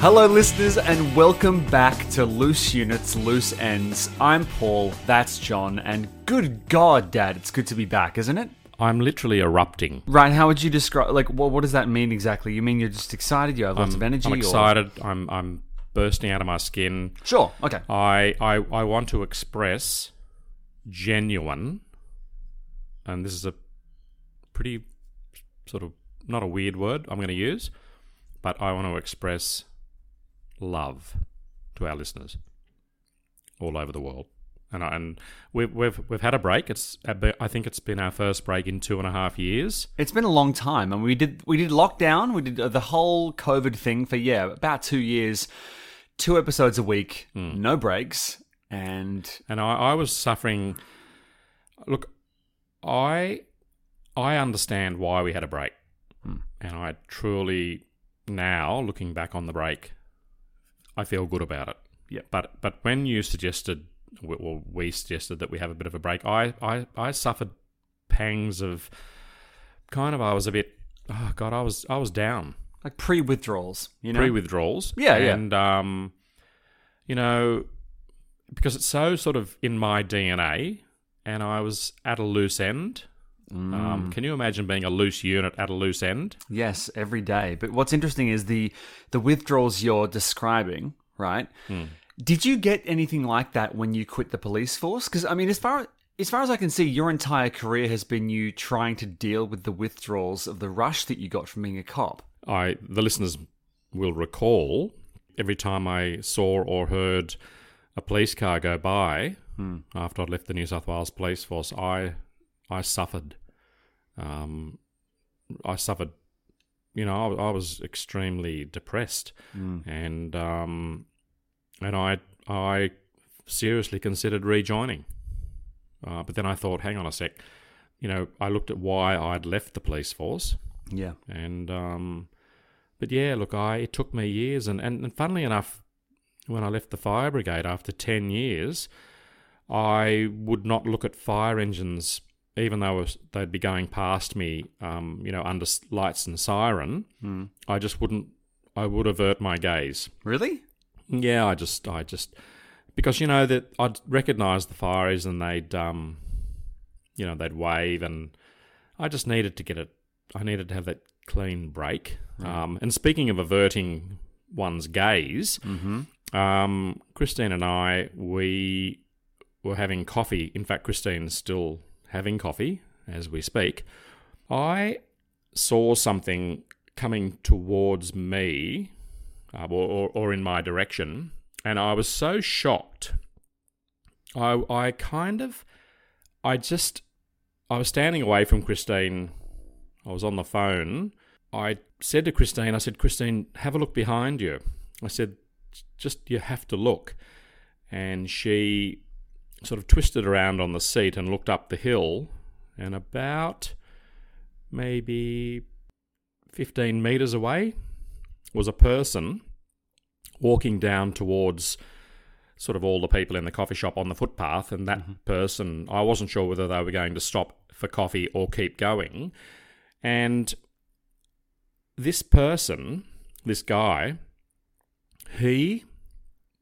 Hello, listeners, and welcome back to Loose Units, Loose Ends. I'm Paul, that's John, and good God, Dad, it's good to be back, isn't it? I'm literally erupting. Right, how would you describe, like, what, what does that mean exactly? You mean you're just excited, you have lots I'm, of energy? I'm or- excited. I'm I'm bursting out of my skin. Sure, okay. I, I I want to express genuine, and this is a pretty sort of not a weird word I'm going to use, but I want to express love to our listeners all over the world. And, I, and we've, we've we've had a break. It's I think it's been our first break in two and a half years. It's been a long time, and we did we did lockdown. We did uh, the whole COVID thing for yeah about two years, two episodes a week, Hmm. no breaks, and and I, I was suffering. Look, I I understand why we had a break, and I truly now looking back on the break, I feel good about it. Yeah. But but when you suggested, well, we suggested that we have a bit of a break, I I, I suffered pangs of kind of I was a bit oh god I was I was down like pre withdrawals, you know. pre withdrawals. Yeah, yeah. and um, you know, because it's so sort of in my DNA, and I was at a loose end. Mm. Um, can you imagine being a loose unit at a loose end? Yes, every day. But what's interesting is the the withdrawals you're describing, right? Did you get anything like that when you quit the police force? Because I mean, as far as far as I can see, your entire career has been you trying to deal with the withdrawals of the rush that you got from being a cop. I the listeners will recall every time I saw or heard a police car go by after I'd left the New South Wales Police Force, I I suffered. Um, I suffered. You know, I, I was extremely depressed, and um, and I I seriously considered rejoining. Uh, but then I thought, hang on a sec. You know, I looked at why I'd left the police force, Yeah. and um, but yeah, look, I it took me years, and, and and funnily enough, when I left the fire brigade after ten years, I would not look at fire engines, even though they'd be going past me, um, you know, under lights and siren. I just wouldn't. I would avert my gaze. Really? Yeah, I just, I just, because you know that I'd recognise the fires and they'd, um, you know, they'd wave, and I just needed to get it. I needed to have that clean break. Um, and speaking of averting one's gaze, um, Christine and I, we were having coffee. In fact, Christine's still having coffee as we speak. I saw something coming towards me uh, or, or, or in my direction, and I was so shocked. I, I kind of, I just, I was standing away from Christine. I was on the phone. I said to Christine, I said, Christine, have a look behind you. I said, just, you have to look. And she sort of twisted around on the seat and looked up the hill, and about maybe 15 metres away was a person walking down towards sort of all the people in the coffee shop on the footpath, and that mm-hmm. person, I wasn't sure whether they were going to stop for coffee or keep going. And this person, this guy, he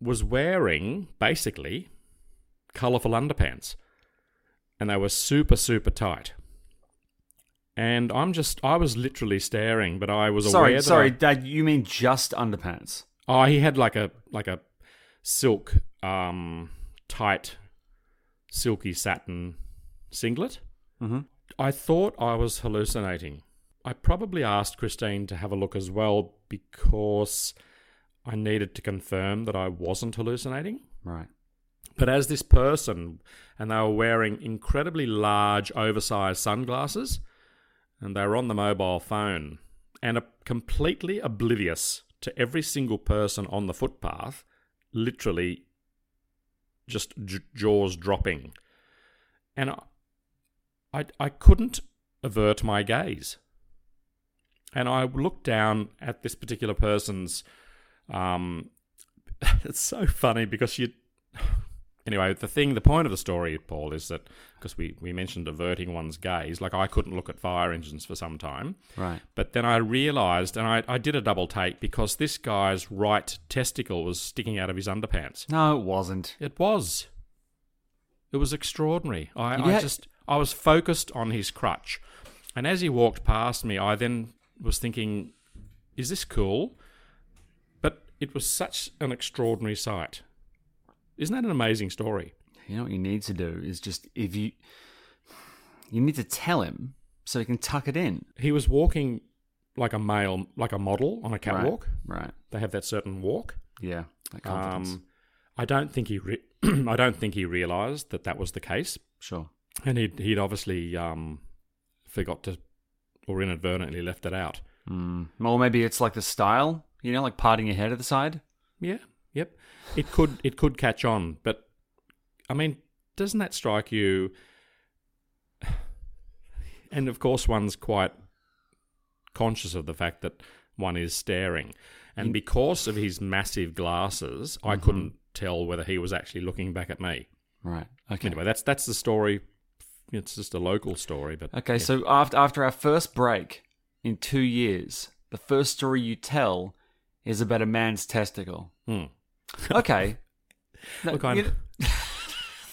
was wearing basically colourful underpants, and they were super, super tight. And I'm just, I was literally staring, but I was Sorry, aware that sorry, Dad. You mean just underpants? Oh, he had like a like a silk, um, tight, silky satin singlet. Mm-hmm. I thought I was hallucinating. I probably asked Christine to have a look as well because I needed to confirm that I wasn't hallucinating. Right. But as this person, and they were wearing incredibly large, oversized sunglasses, and they were on the mobile phone, and completely oblivious to every single person on the footpath, literally just j- jaws dropping. And I, I, I couldn't avert my gaze. And I looked down at this particular person's. Um, it's so funny because you anyway, the thing, the point of the story, Paul, is that because we, we mentioned averting one's gaze, like I couldn't look at fire engines for some time. Right. But then I realised, and I, I did a double take because this guy's right testicle was sticking out of his underpants. No, it wasn't. It was. It was extraordinary. I, I had- just, I was focused on his crutch. And as he walked past me, I then was thinking, is this cool? But it was such an extraordinary sight. Isn't that an amazing story? You know what you need to do is just if you you need to tell him so he can tuck it in. He was walking like a male, like a model on a catwalk. Right. They have that certain walk. Yeah. That confidence. Um, I don't think he, re- I don't think he realised that that was the case, sure. and he'd he'd obviously um, forgot to, or inadvertently left it out. Mm. Well, maybe it's like the style. You know, like parting your hair to the side. Yeah, yep. It could it could catch on, but I mean, doesn't that strike you? And of course, one's quite conscious of the fact that one is staring, and because of his massive glasses, I couldn't tell whether he was actually looking back at me. Right. Okay. Anyway, that's that's the story. It's just a local story, but Okay, so after after our first break in two years, the first story you tell is about a man's testicle. Hmm. Okay. No, Look, I- you-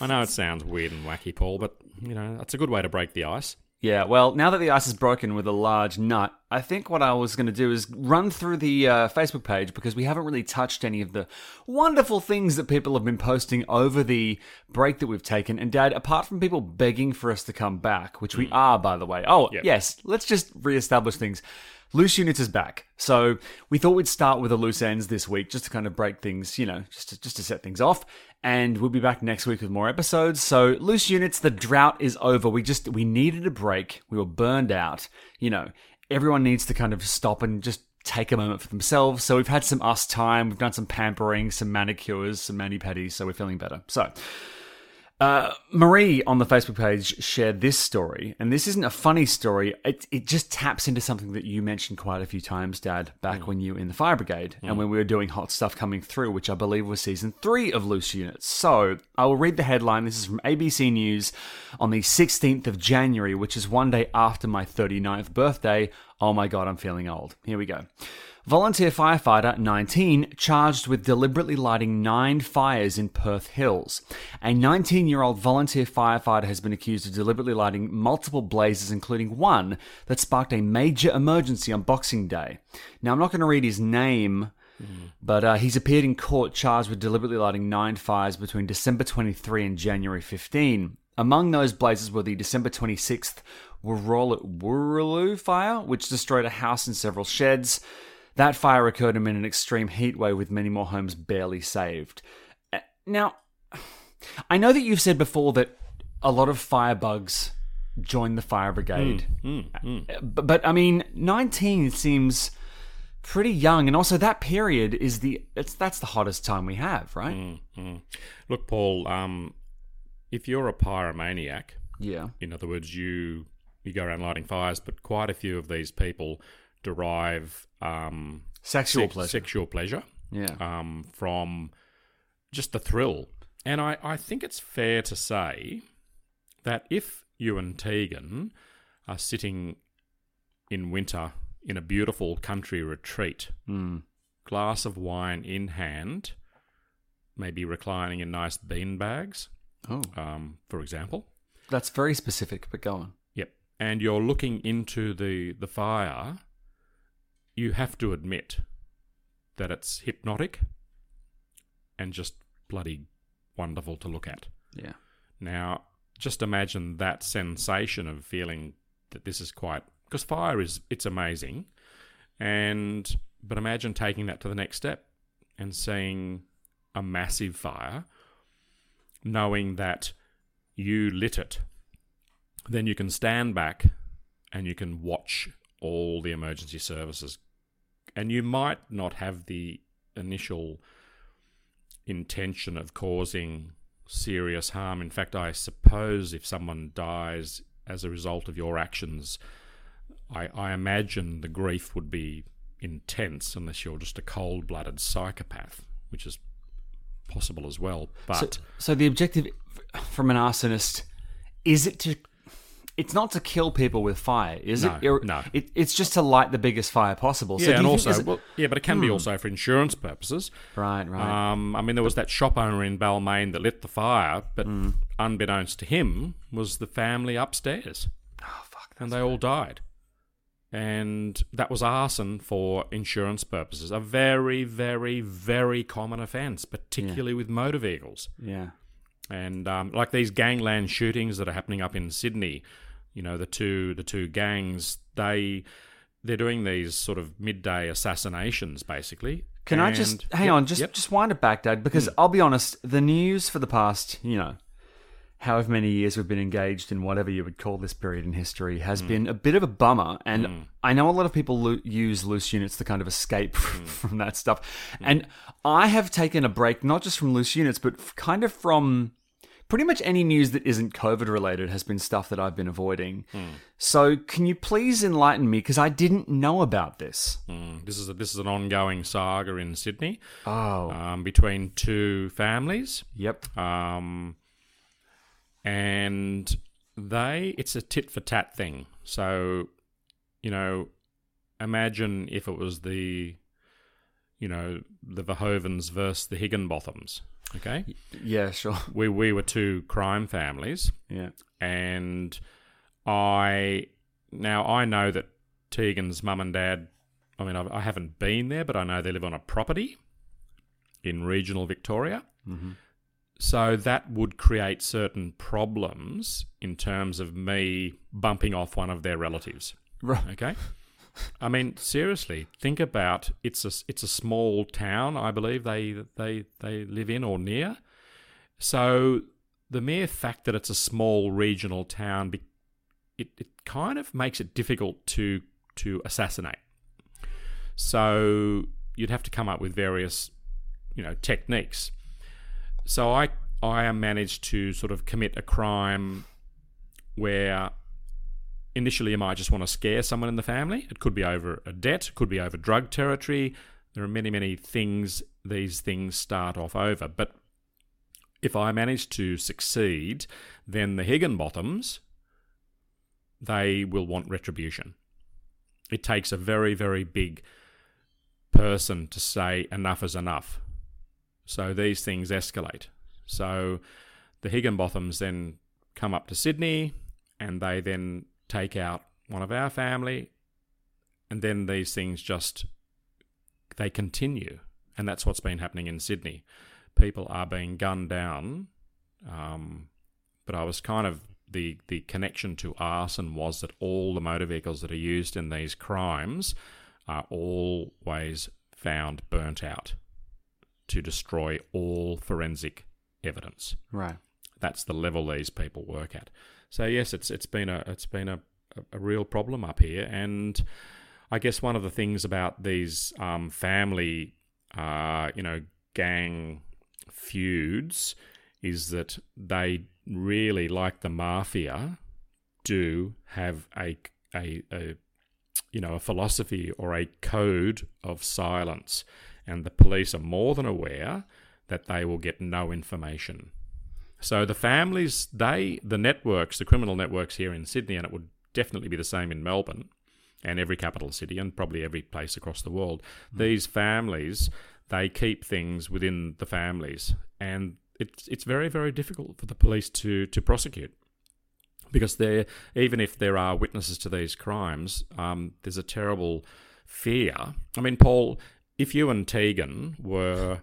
I know it sounds weird and wacky, Paul, but you know that's a good way to break the ice. Yeah, well, now that the ice is broken with a large nut, I think what I was going to do is run through the uh, Facebook page because we haven't really touched any of the wonderful things that people have been posting over the break that we've taken. And, Dad, apart from people begging for us to come back, which we are, by the way. Oh, Yep. yes, let's just reestablish things. Loose Units is back. So we thought we'd start with the loose ends this week just to kind of break things, you know, just to, just to set things off. And we'll be back next week with more episodes. So Loose Units, the drought is over. We just, we needed a break. We were burned out. You know, everyone needs to kind of stop and just take a moment for themselves. So we've had some us time. We've done some pampering, some manicures, some mani-pedis. So we're feeling better. So uh, Marie on the Facebook page shared this story, and this isn't a funny story. It, it just taps into something that you mentioned quite a few times, Dad, back when you were in the fire brigade and when we were doing hot stuff coming through, which I believe was season three of Loose Units. So I will read the headline. This is from ABC News on the 16th of January, which is one day after my 39th birthday. Oh my God, I'm feeling old. Here we go. Volunteer firefighter 19 charged with deliberately lighting nine fires in Perth Hills. A 19 year old volunteer firefighter has been accused of deliberately lighting multiple blazes, including one that sparked a major emergency on Boxing Day. Now, I'm not going to read his name. But uh, he's appeared in court charged with deliberately lighting nine fires between December 23 and January 15. Among those blazes were the December 26th Wooroloo- fire, which destroyed a house and several sheds. That fire occurred amid an extreme heat wave with many more homes barely saved. Uh, Now, I know that you've said before that a lot of firebugs join the fire brigade. Uh, But, but I mean, 19 seems pretty young and also that period is the it's that's the hottest time we have, right? Look, Paul, um, if you're a pyromaniac, Yeah. in other words, you you go around lighting fires, but quite a few of these people derive um, Sexual sex- pleasure. sexual pleasure Yeah. um, from just the thrill. And I, I think it's fair to say that if you and Tegan are sitting in winter in a beautiful country retreat, Hmm. glass of wine in hand, maybe reclining in nice bean bags, Oh. um, for example. That's very specific, but go on. Yep. and you're looking into the the fire, you have to admit that it's hypnotic and just bloody wonderful to look at. Yeah. Now, just imagine that sensation of feeling that this is quite because fire is it's amazing, and but imagine taking that to the next step and seeing a massive fire, knowing that you lit it. Then you can stand back and you can watch all the emergency services, and you might not have the initial intention of causing serious harm. In fact, I suppose if someone dies as a result of your actions, I, I imagine the grief would be intense unless you're just a cold blooded psychopath, which is possible as well. But so, so the objective from an arsonist is it to it's not to kill people with fire, is No, it? No. It, it's just to light the biggest fire possible. so yeah, and also, well, yeah, but it can be also for insurance purposes. right, right. Um, I mean, there was that shop owner in Balmain that lit the fire, but Mm. unbeknownst to him, was the family upstairs, oh fuck. and they all died. And that was arson for insurance purposes, a very, very, very common offence, particularly with motor vehicles. Yeah. and um, like these gangland shootings that are happening up in Sydney, you know, the two the two gangs they they're doing these sort of midday assassinations, basically. Can I just hang Yep, on? Just yep. Hmm. just wind it back, Dad, because I'll be honest. The news for the past, you know, however many years we've been engaged in whatever you would call this period in history has Hmm. been a bit of a bummer. And I know a lot of people lo- use loose units to kind of escape Hmm. from that stuff. And I have taken a break, not just from loose units, but kind of from pretty much any news that isn't COVID related has been stuff that I've been avoiding. So can you please enlighten me? Because I didn't know about this. Mm, this is a, this is an ongoing saga in Sydney Oh, um, between two families. yep. um, and they it's a tit for tat thing. So, you know, imagine if it was the, you know, the Verhovens versus the Higginbothams. Okay, Yeah, sure. we we were two crime families, Yeah. and I now I know that Tegan's mum and dad. I mean, I've, I haven't been there, but I know they live on a property in regional Victoria. Mm-hmm. So that would create certain problems in terms of me bumping off one of their relatives. Right. Okay. I mean, seriously, think about it's a it's a small town, I believe they they they live in or near. So the mere fact that it's a small regional town, it, it kind of makes it difficult to to assassinate. So you'd have to come up with various, you know, techniques. So I I managed to sort of commit a crime where initially you might just want to scare someone in the family. It could be over a debt, could be over drug territory. There are many, many things these things start off over. But if I manage to succeed, then the Higginbothams, they will want retribution. It takes a very, very big person to say enough is enough. So these things escalate. So the Higginbothams then come up to Sydney and they then take out one of our family and then these things just they continue and that's what's been happening in Sydney. People are being gunned down. Um, but I was kind of the the connection to arson was that all the motor vehicles that are used in these crimes are always found burnt out to destroy all forensic evidence. Right. That's the level these people work at. So yes, it's it's been a it's been a, a real problem up here, and I guess one of the things about these um, family, uh, you know, gang feuds is that they really, like the mafia, do have a a, a you know a philosophy or a code of silence, and the police are more than aware that they will get no information. So the families, they, the networks, the criminal networks here in Sydney, and it would definitely be the same in Melbourne and every capital city and probably every place across the world. These families, they keep things within the families, and it's it's very very difficult for the police to to prosecute. because there, even if there are witnesses to these crimes, um, there's a terrible fear. I mean, Paul, if you and Tegan were,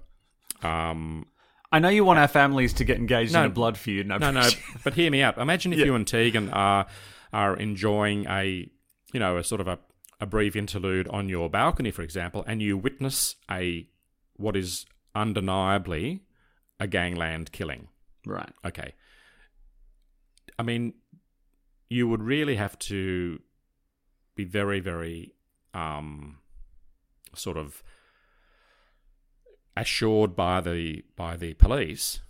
um, I know you want our families to get engaged No. in a blood feud. No, no, no, but hear me out. Imagine if you and Tegan are are enjoying a, you know, a sort of a, a brief interlude on your balcony, for example, and you witness a what is undeniably a gangland killing. right. Okay. I mean, you would really have to be very, very um, sort of assured by the by the police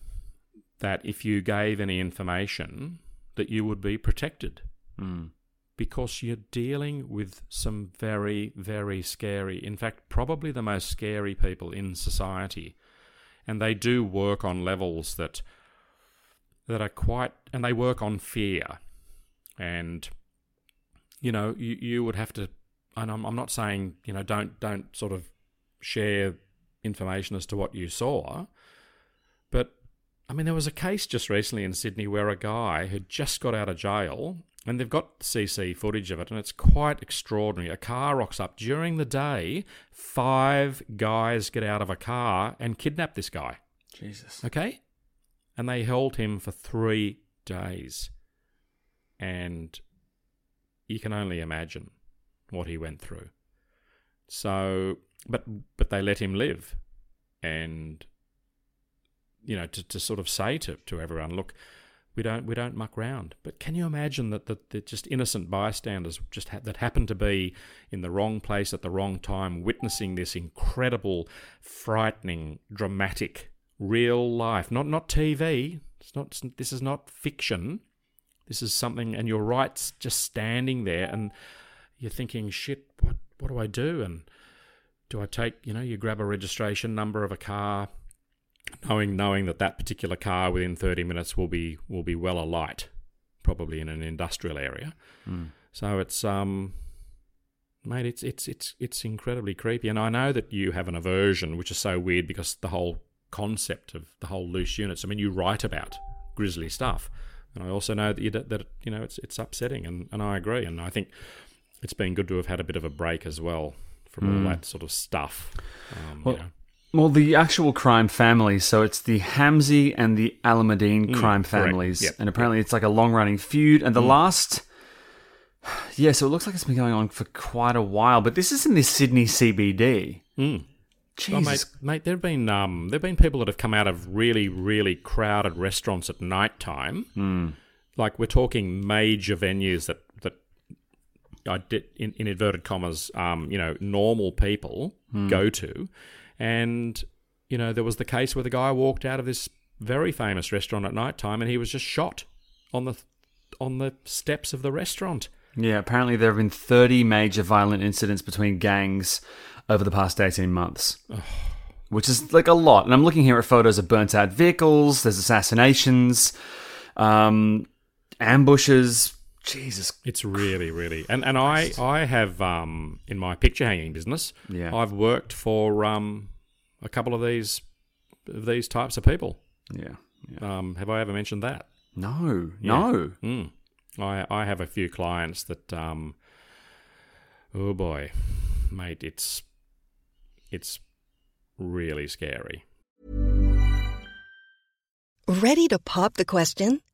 that if you gave any information, that you would be protected Mm. because you're dealing with some very, very scary, in fact, probably the most scary people in society. And they do work on levels that that are quite and they work on fear. And you know, you, you would have to and I'm I'm not saying, you know, don't don't sort of share information as to what you saw, but I mean, there was a case just recently in Sydney where a guy had just got out of jail, and they've got CC footage of it, and it's quite extraordinary. A car rocks up during the day, five guys get out of a car and kidnap this guy, Jesus. okay? And they held him for three days. And you can only imagine what he went through. So, but but they let him live, and you know to, to sort of say to, to everyone, look, we don't we don't muck round. But can you imagine that that, that just innocent bystanders just ha- that happened to be in the wrong place at the wrong time, witnessing this incredible, frightening, dramatic, real life, not not TV. It's not. This is not fiction. This is something, and you're right, just standing there, and you're thinking, shit, what what do I do? And do I take, you know, you grab a registration number of a car, knowing knowing that that particular car within 30 minutes will be will be well alight, probably in an industrial area. So it's um, mate, it's it's it's it's incredibly creepy, and I know that you have an aversion, which is so weird because the whole concept of the whole loose units. I mean, you write about grisly stuff, and I also know that you, that you know it's it's upsetting, and, and I agree, and I think it's been good to have had a bit of a break as well from all that sort of stuff. Um, Well, you know. Well, the actual crime family, so it's the Hamzy and the Alameddine crime Mm, correct. families. Yep, And apparently it's like a long running feud. And the last. Yeah, so it looks like it's been going on for quite a while, but this is in the Sydney CBD. Mm. Jesus. Oh, mate, mate, there've been um, there've been people that have come out of really, really crowded restaurants at night time. Like we're talking major venues that I did in, in inverted commas, um, you know, normal people go to, and you know there was the case where the guy walked out of this very famous restaurant at night time and he was just shot on the on the steps of the restaurant. Yeah, apparently there have been 30 major violent incidents between gangs over the past 18 months. Which is like a lot. And I'm looking here at photos of burnt out vehicles, there's assassinations, um, ambushes. Jesus. It's really, really, and and I I have um in my picture hanging business, Yeah. I've worked for um a couple of these of these types of people. Yeah. yeah. Um, have I ever mentioned that? No, Yeah. no. Mm. I I have a few clients that um oh boy, mate, it's it's really scary. Ready to pop the question?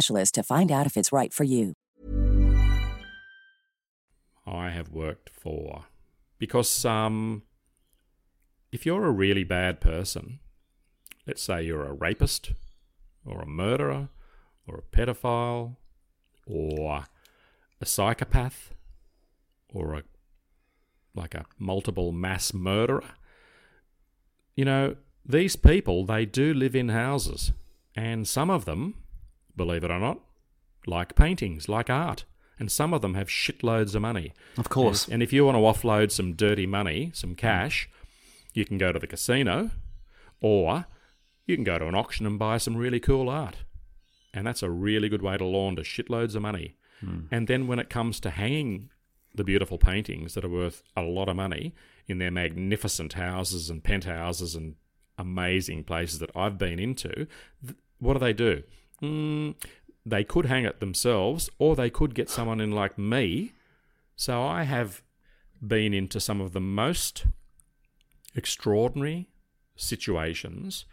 specialist to find out if it's right for you. I have worked for. Because um, if you're a really bad person, let's say you're a rapist, or a murderer, or a pedophile, or a psychopath, or a like a multiple mass murderer, you know, these people they do live in houses, and some of them, believe it or not, like paintings, like art and some of them have shitloads of money. Of course. And, and if you want to offload some dirty money, some cash, you can go to the casino or you can go to an auction and buy some really cool art. And that's a really good way to launder shitloads of money. Hmm. And then when it comes to hanging the beautiful paintings that are worth a lot of money in their magnificent houses and penthouses and amazing places that I've been into, th- what do they do? Mm, they could hang it themselves, or they could get someone in like me. So I have been into some of the most extraordinary situations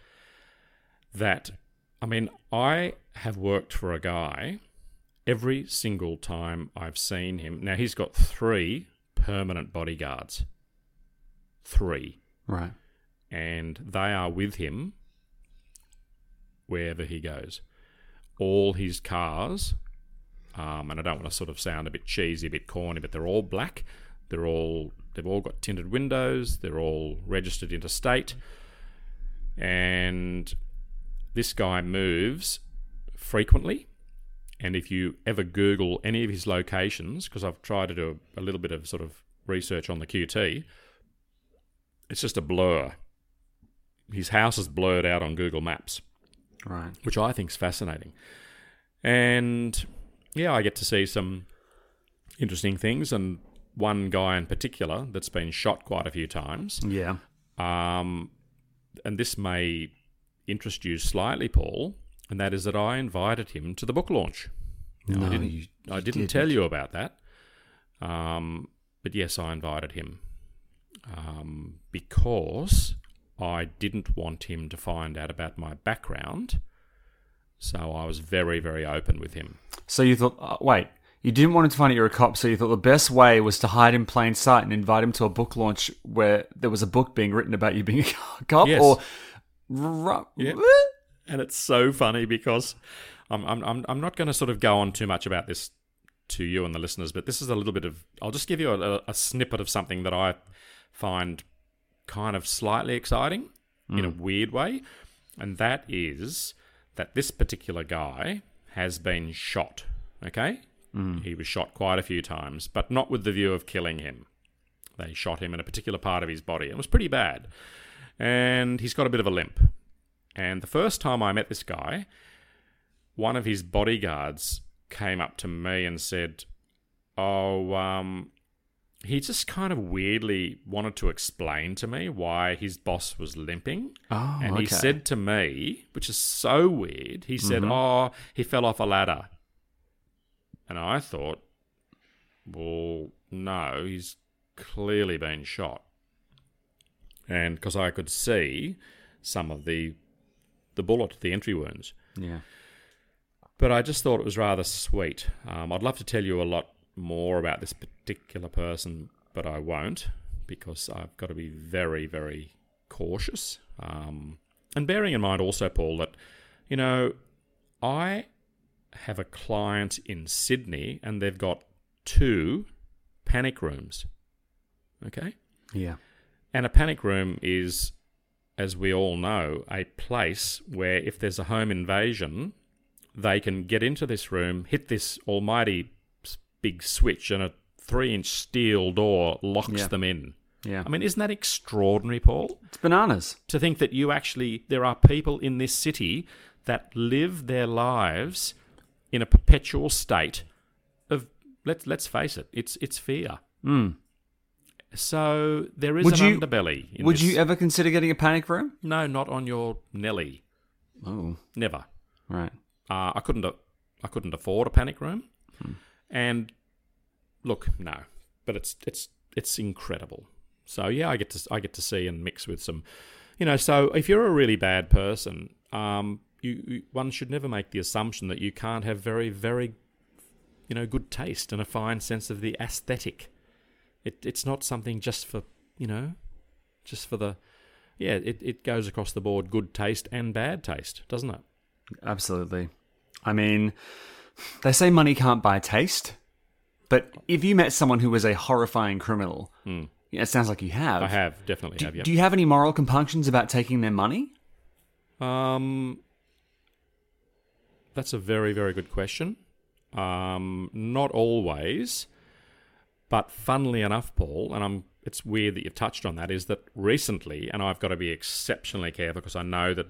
that, I mean, I have worked for a guy every single time I've seen him. Now, he's got three permanent bodyguards. Three. Right. And they are with him wherever he goes all his cars, um, and I don't want to sort of sound a bit cheesy, a bit corny, but they're all black. They're all they've all got tinted windows. They're all registered interstate, and this guy moves frequently. And if you ever Google any of his locations, because I've tried to do a, a little bit of sort of research on the QT, it's just a blur. His house is blurred out on Google Maps Right. which I think is fascinating. And yeah, I get to see some interesting things, and one guy in particular that's been shot quite a few times. Yeah. Um, and this may interest you slightly, Paul, and that is that I invited him to the book launch. Now, No, I didn't. you- I you didn't tell you about that. Um, but yes, I invited him um, because I didn't want him to find out about my background. So I was very, very open with him. So you thought, uh, wait, you didn't want him to find out you're a cop, so you thought the best way was to hide in plain sight and invite him to a book launch where there was a book being written about you being a cop? Yes. Or. Yeah. and it's so funny because I'm I'm I'm, I'm not going to sort of go on too much about this to you and the listeners, but this is a little bit of I'll just give you a, a snippet of something that I find kind of slightly exciting in a weird way, and that is that this particular guy has been shot. Okay, he was shot quite a few times, but not with the view of killing him. They shot him in a particular part of his body. It was pretty bad. And he's got a bit of a limp. And the first time I met this guy, one of his bodyguards came up to me and said, Oh, um, he just kind of weirdly wanted to explain to me why his boss was limping. Oh, and he okay. said to me, which is so weird, he said, Oh, he fell off a ladder. And I thought, well, no, he's clearly been shot. And because I could see some of the the bullet, the entry wounds. Yeah. But I just thought it was rather sweet. Um, I'd love to tell you a lot more about this particular person, but I won't because I've got to be very, very cautious. Um, and bearing in mind also, Paul, that, you know, I have a client in Sydney and they've got two panic rooms. Okay? Yeah. And a panic room is, as we all know, a place where if there's a home invasion, they can get into this room, hit this almighty big switch, and a three inch steel door locks Yeah. them in. Yeah. I mean, isn't that extraordinary, Paul? it's bananas. To think that you actually, there are people in this city that live their lives in a perpetual state of, let's, let's face it, it's, it's fear. Mm. So there is Would an you- underbelly. In Would this. you ever consider getting a panic room? No, not on your Nelly. Oh, Never. right. Uh, I couldn't. I couldn't afford a panic room. And look, no, but it's it's it's incredible. So yeah, I get to I get to see and mix with some, you know. So if you're a really bad person, um, you, you one should never make the assumption that you can't have very very, you know, good taste and a fine sense of the aesthetic. It it's not something just for you know, just for the, yeah. It it goes across the board, good taste and bad taste, doesn't it? Absolutely. I mean, they say money can't buy taste, but if you met someone who was a horrifying criminal, yeah, it sounds like you have. I have definitely Do, have. Yeah. do you have any moral compunctions about taking their money? Um, that's a very, very good question. Um, not always, but funnily enough, Paul, and I'm. It's weird that you've touched on that. Is that recently, and I've got to be exceptionally careful because I know that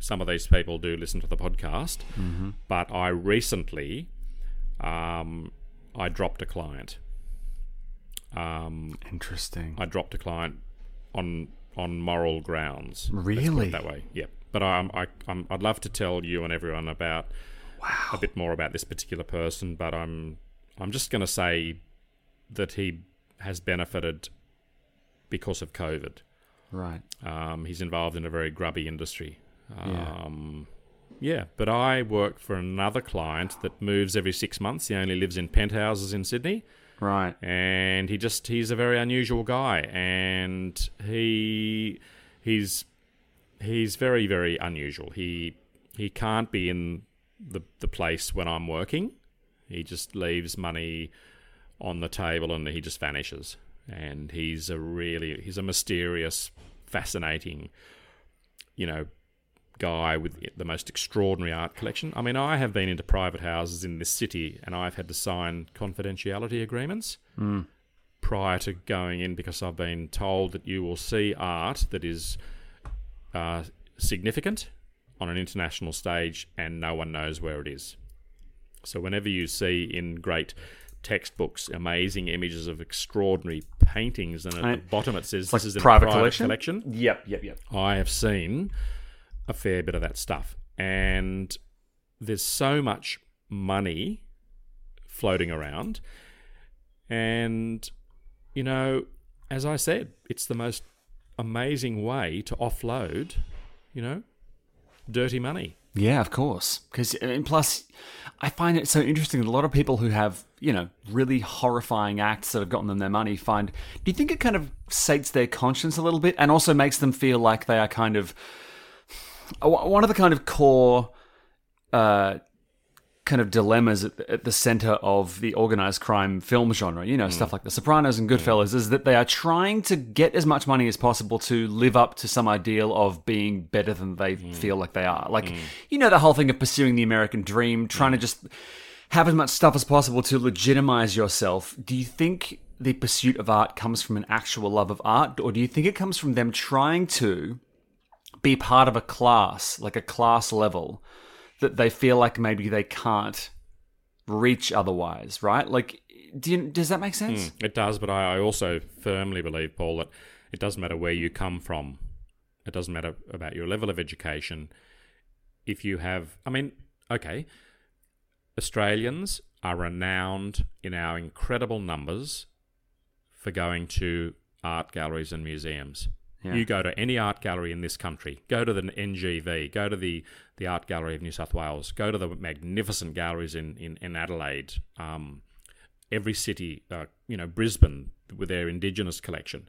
some of these people do listen to the podcast. But I recently, um, I dropped a client. Um, Interesting. I dropped a client on on moral grounds. Let's put it Really? that way, yeah. But I'm, I, I'm, I'd love to tell you and everyone about wow. a bit more about this particular person. But I'm I'm just going to say that he has benefited because of COVID. Right. Um, he's involved in a very grubby industry. Um, yeah, but I work for another client that moves every six months. He only lives in penthouses in Sydney. Right. and he just he's a very unusual guy. And he he's he's very very unusual. He he can't be in the the place when I'm working. He just leaves money on the table and he just vanishes. And he's a really he's a mysterious fascinating you know guy with the most extraordinary art collection. I mean, I have been into private houses in this city and I've had to sign confidentiality agreements prior to going in because I've been told that you will see art that is uh, significant on an international stage and no one knows where it is. So, whenever you see in great textbooks amazing images of extraordinary paintings, and at I- the bottom it says It's like this is in private private collection? collection Yep. Yep. Yep. I have seen a fair bit of that stuff. And there's so much money floating around. And, you know, as I said, it's the most amazing way to offload, you know, dirty money. Yeah, of course. Because and plus, I find it so interesting. A lot of people who have you know really horrifying acts that have gotten them their money find. Do you think it kind of sates their conscience a little bit, and also makes them feel like they are kind of one of the kind of core uh, kind of dilemmas at the, at the center of the organized crime film genre, you know, hmm. stuff like The Sopranos and Goodfellas, hmm. is that they are trying to get as much money as possible to live up to some ideal of being better than they hmm. feel like they are. Like, you know, the whole thing of pursuing the American dream, trying to just have as much stuff as possible to legitimize yourself. Do you think the pursuit of art comes from an actual love of art, or do you think it comes from them trying to be part of a class, like a class level, that they feel like maybe they can't reach otherwise, right? Like, do you, does that make sense? Mm, it does, but I, I also firmly believe, Paul, that it doesn't matter where you come from. It doesn't matter about your level of education. If you have, I mean, okay, Australians are renowned in our incredible numbers for going to art galleries and museums. Yeah. You go to any art gallery in this country, go to the NGV, go to the, the Art Gallery of New South Wales, go to the magnificent galleries in, in, in Adelaide, um, every city, uh, you know, Brisbane with their Indigenous collection.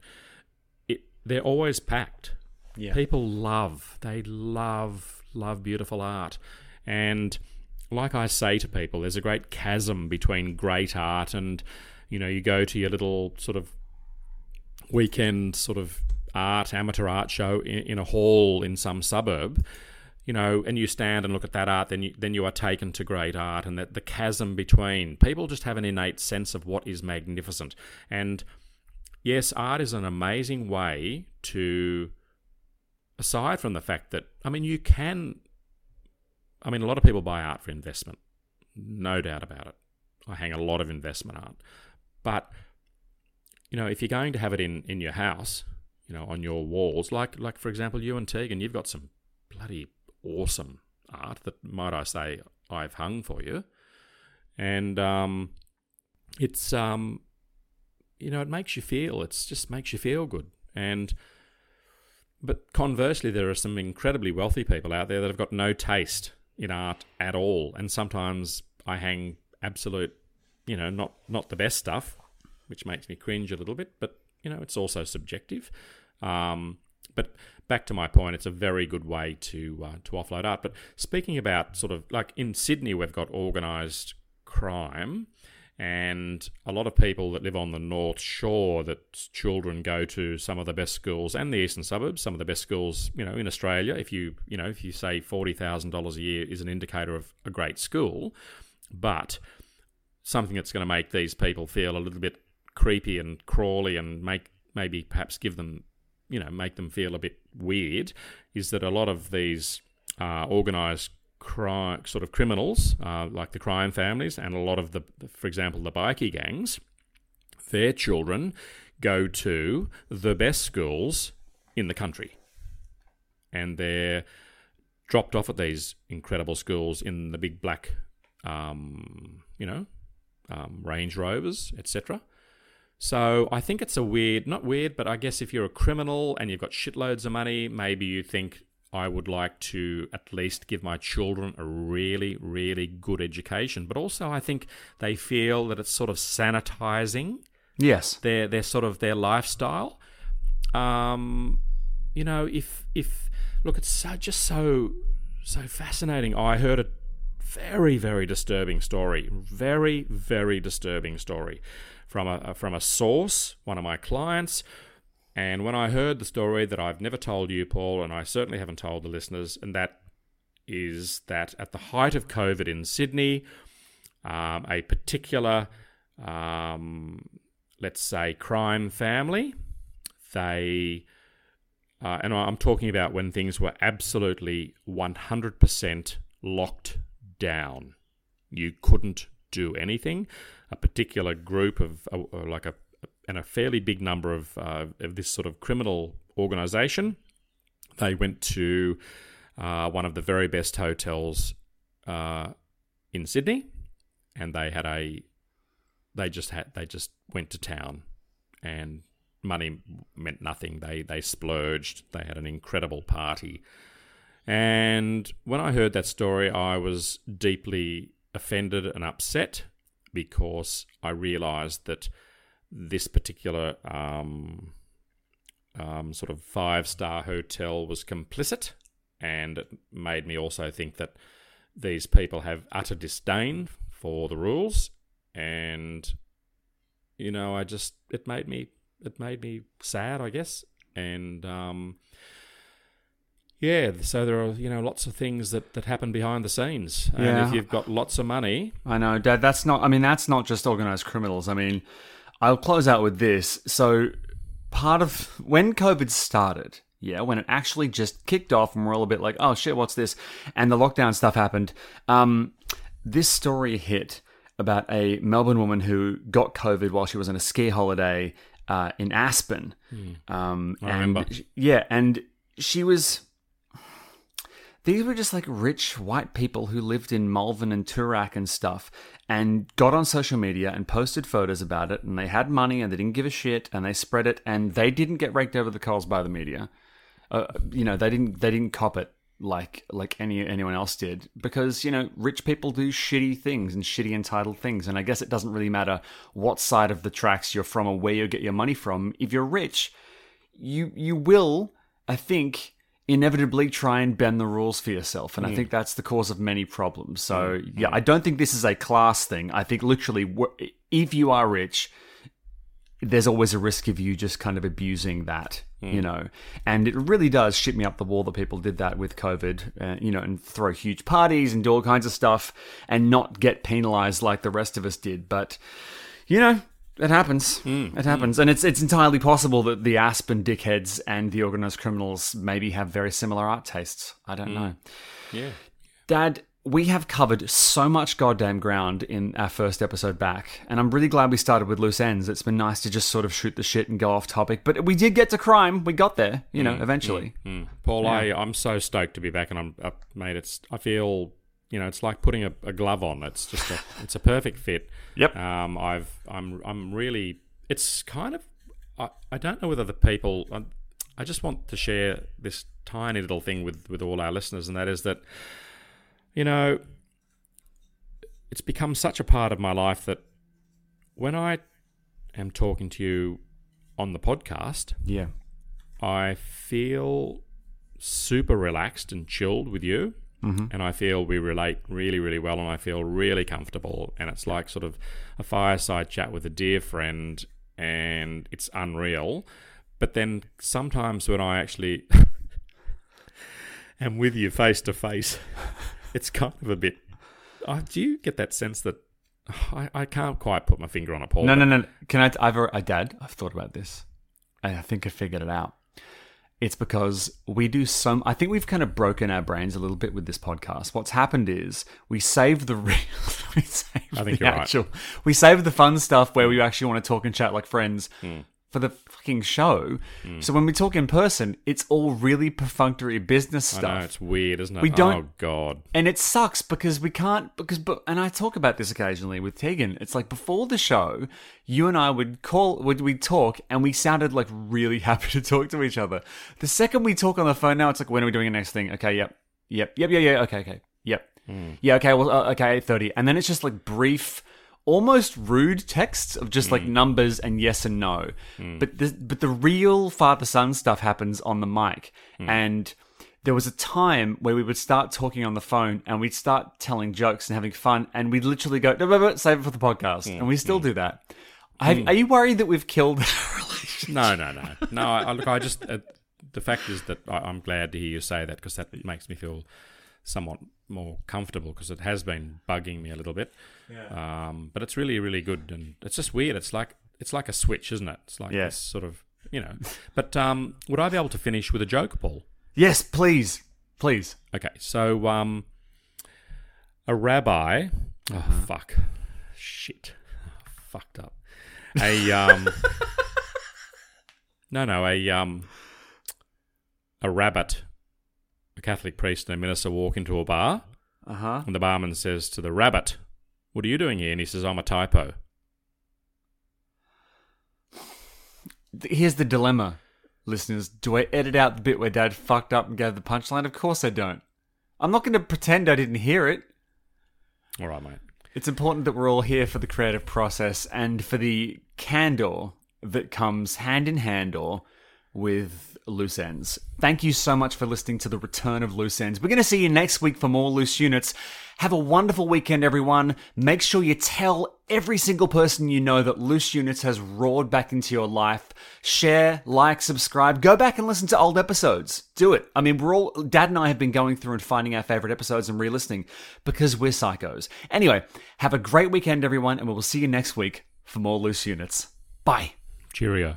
It, they're always packed. Yeah. People love, they love, love beautiful art. And like I say to people, there's a great chasm between great art and, you know, you go to your little sort of weekend sort of art, amateur art show in, in a hall in some suburb, you know, and you stand and look at that art, then you, then you are taken to great art, and that the chasm between people just have an innate sense of what is magnificent. And yes, art is an amazing way to, aside from the fact that, I mean, you can, I mean, a lot of people buy art for investment, no doubt about it. I hang a lot of investment art. But, you know, if you're going to have it in, in your house, you know, on your walls, like, like for example, you and Tegan, you've got some bloody awesome art that, might I say, I've hung for you. And um, it's, um, you know, it makes you feel, it's just makes you feel good. And, but conversely, there are some incredibly wealthy people out there that have got no taste in art at all. And sometimes I hang absolute, you know, not, not the best stuff, which makes me cringe a little bit, but, you know, it's also subjective. Um, but back to my point, it's a very good way to uh, to offload art. But speaking about sort of like in Sydney, we've got organised crime, and a lot of people that live on the North Shore that children go to some of the best schools and the eastern suburbs, some of the best schools, you know, in Australia. If you you know if you say forty thousand dollars a year is an indicator of a great school, but something that's going to make these people feel a little bit creepy and crawly and make maybe perhaps give them you know make them feel a bit weird is that a lot of these uh, organized crime sort of criminals uh, like the crime families and a lot of the for example the bikie gangs their children go to the best schools in the country. And they're dropped off at these incredible schools in the big black um, you know um, range rovers etc so I think it's a weird, not weird, but I guess if you're a criminal and you've got shitloads of money, maybe you think I would like to at least give my children a really, really good education. But also, I think they feel that it's sort of sanitizing. Yes. Their their sort of their lifestyle. Um, you know, if if look, it's so just so so fascinating. I heard a very very disturbing story. Very very disturbing story from a from a source, one of my clients. And when I heard the story that I've never told you, Paul, and I certainly haven't told the listeners, and that is that at the height of COVID in Sydney, um, a particular, um, let's say, crime family, they, uh, and I'm talking about when things were absolutely 100% locked down. You couldn't do anything a particular group of like a and a fairly big number of uh, of this sort of criminal organization. They went to uh, one of the very best hotels uh, in Sydney, and they had a they just had they just went to town, and money meant nothing. They they splurged. They had an incredible party. And when I heard that story, I was deeply offended and upset because I realised that this particular um, um, sort of five star hotel was complicit, and it made me also think that these people have utter disdain for the rules, and you know, I just it made me it made me sad, I guess, and um, yeah, so there are you know lots of things that, that happen behind the scenes, and Yeah. if you've got lots of money, I know, Dad. That's not. I mean, that's not just organized criminals. I mean, I'll close out with this. So, part of when COVID started, yeah, when it actually just kicked off, and we're all a bit like, "Oh shit, what's this?" and the lockdown stuff happened. Um, this story hit about a Melbourne woman who got COVID while she was on a ski holiday uh, in Aspen. Um, I and remember. yeah, and she was these were just like rich white people who lived in Malvern and Toorak and stuff and got on social media and posted photos about it and they had money and they didn't give a shit and they spread it and they didn't get raked over the coals by the media. Uh, you know, they didn't they didn't cop it like like any anyone else did because you know rich people do shitty things and shitty entitled things and I guess it doesn't really matter what side of the tracks you're from or where you get your money from if you're rich you you will I think inevitably try and bend the rules for yourself. And I mm. think that's the cause of many problems. So, mm. yeah, mm. I don't think this is a class thing. I think literally, if you are rich, there's always a risk of you just kind of abusing that, you know. And it really does shit me up the wall that people did that with COVID, uh, you know, and throw huge parties and do all kinds of stuff and not get penalized like the rest of us did. But, you know, it happens. Hmm, it happens, hmm. and it's it's entirely possible that the Aspen dickheads and the organized criminals maybe have very similar art tastes. I don't hmm. know. Yeah. Dad, we have covered so much goddamn ground in our first episode back, and I'm really glad we started with loose ends. It's been nice to just sort of shoot the shit and go off topic, but we did get to crime. We got there, you know, eventually. Mm. Paul, I, I'm so stoked to be back, and I'm, uh, mate. It's I feel, you know, it's like putting a, a glove on. It's just a, it's a perfect fit. Yep. Um, I've, I'm, I'm really. It's kind of. I, I don't know whether the people. I, I just want to share this tiny little thing with with all our listeners, and that is that, you know, it's become such a part of my life that when I am talking to you on the podcast, Yeah. I feel super relaxed and chilled with you. And I feel we relate really, really well, and I feel really comfortable. And it's like sort of a fireside chat with a dear friend, and it's unreal. But then sometimes when I actually am with you face to face, it's kind of a bit. Oh, do you get that sense that I, I can't quite put my finger on it, Paul? No, no, no. Can I? I've, uh, Dad, I've thought about this. I think I figured it out. It's because we do some. I think we've kind of broken our brains a little bit with this podcast. What's happened is we save the real. we save I think the you're right. actual. We save the fun stuff where we actually want to talk and chat like friends Hmm. For the fucking show. So when we talk in person, it's all really perfunctory business stuff. I know it's weird, isn't it? We don't- Oh God. And it sucks because we can't because but and I talk about this occasionally with Tegan. It's like before the show, you and I would call would we talk and we sounded like really happy to talk to each other. The second we talk on the phone now, it's like when are we doing the next thing? Okay, yep. Yep. Yep, yeah, yeah, okay, okay. Yep. Yeah, okay, well uh, okay, 8:30. And then it's just like brief almost rude texts of just like hmm. numbers and yes and no. Hmm. But the but the real father son stuff happens on the mic. Hmm. And there was a time where we would start talking on the phone and we'd start telling jokes and having fun and we'd literally go no, no, no, save it for the podcast. And we still do that. Have, are you worried that we've killed our relationship? No, no, no, no. I, I look, I just uh, the fact is that I, I'm glad to hear you say that because that makes me feel somewhat more comfortable because it has been bugging me a little bit. Yeah. Um, but it's really, really good, and it's just weird. It's like it's like a switch, isn't it? It's like Yeah. this sort of you know. But um, would I be able to finish with a joke, Paul? yes please please Okay, so um, a rabbi. Oh fuck, shit, fucked up. A um, no, no, a um, a rabbit, a Catholic priest and a minister walk into a bar, uh-huh and the barman says to the rabbit, "What are you doing here?" And he says, "I'm a typo." here's the dilemma listeners do I edit out the bit where dad fucked up and gave the punchline of course I don't I'm not going to pretend I didn't hear it All right, mate. It's important that we're all here for the creative process and for the candor that comes hand in hand or with loose ends. Thank you so much for listening to the return of loose ends. We're going to see you next week for more loose units. Have a wonderful weekend, everyone. Make sure you tell every single person you know that loose units has roared back into your life. Share, like, subscribe. Go back and listen to old episodes. Do it. I mean, we're all, Dad and I have been going through and finding our favorite episodes and re listening because we're psychos. Anyway, have a great weekend, everyone, and we will see you next week for more loose units. Bye. Cheerio.